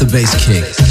the bass kick.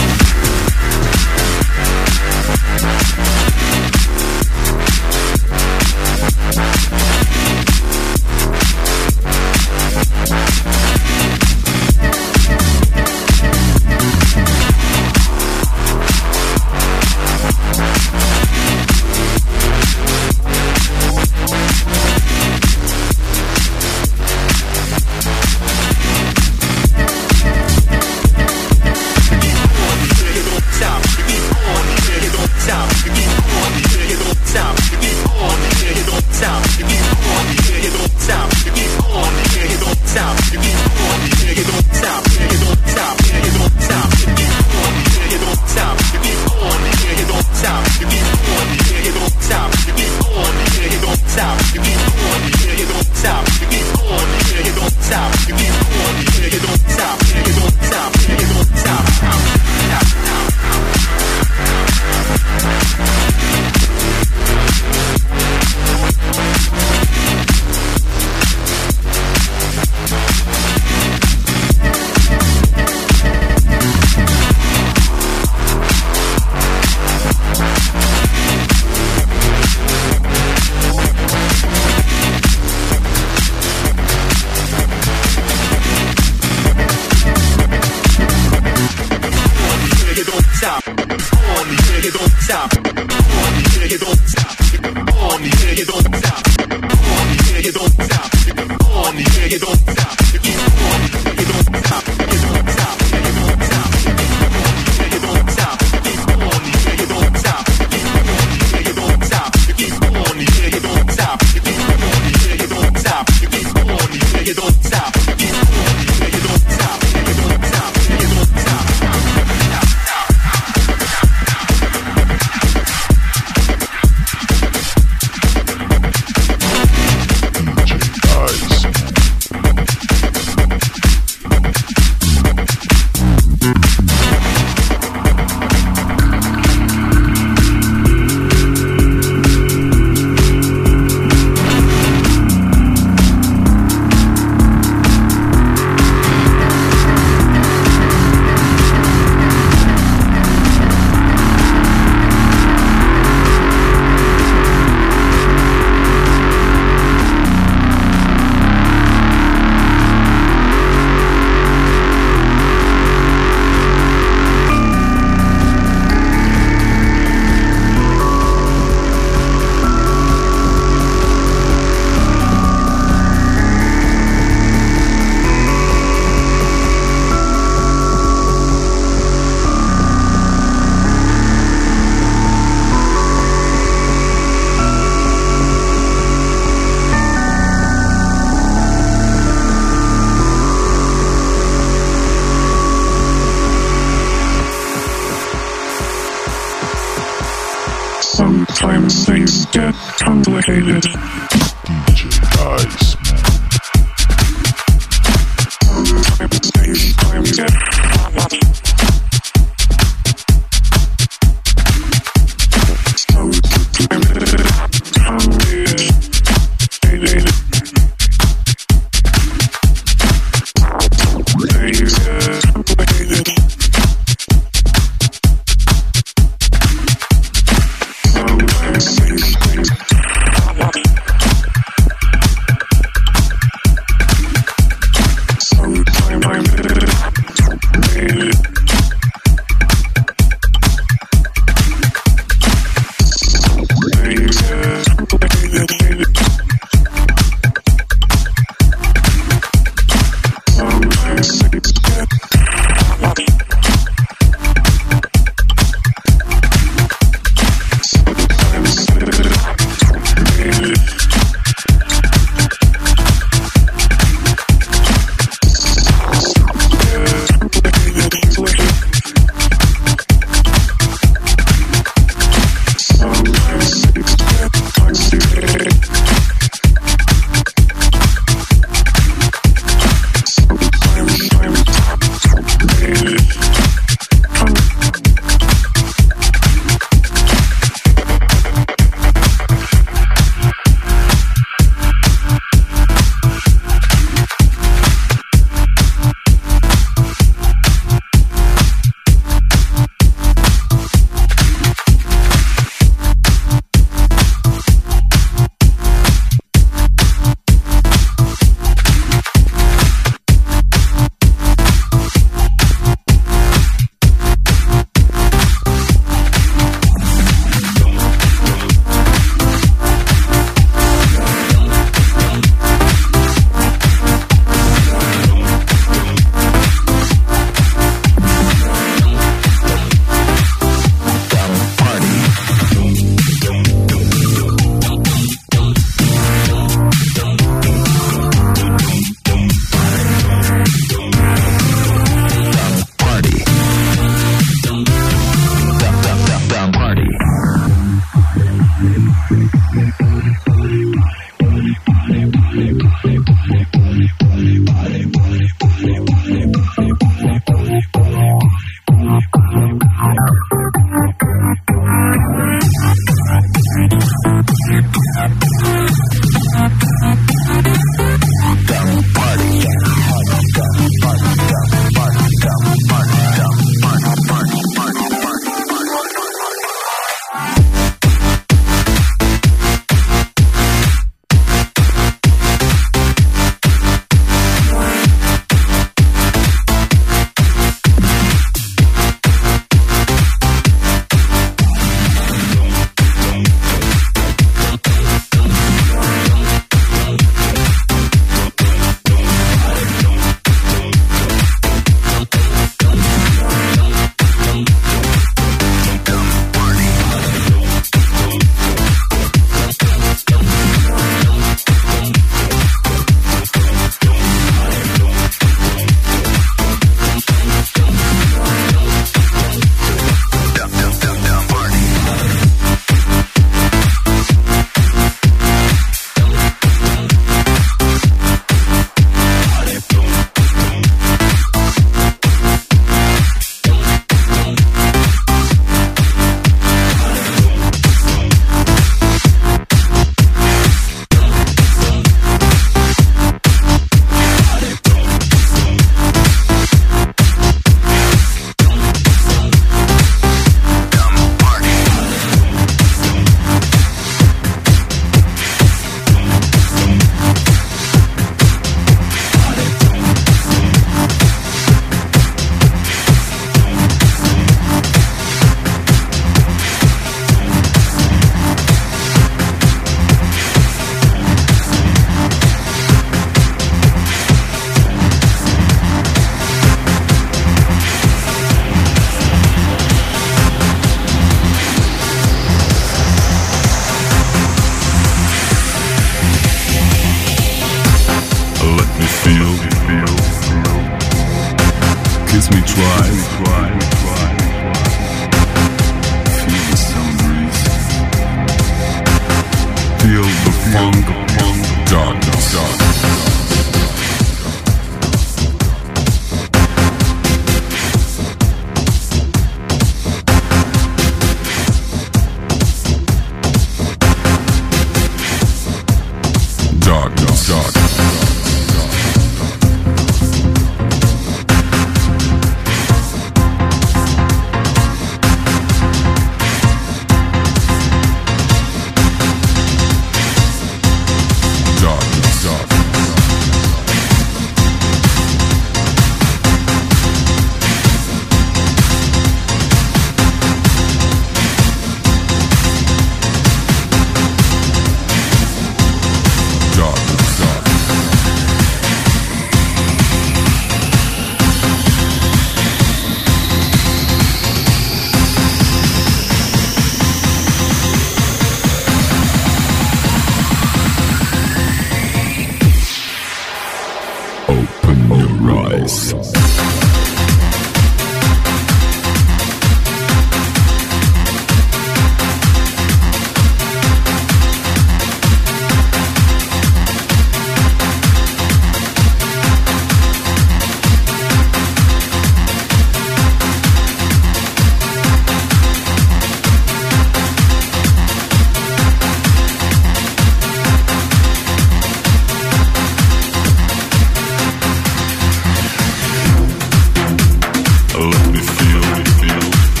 Feel, feel,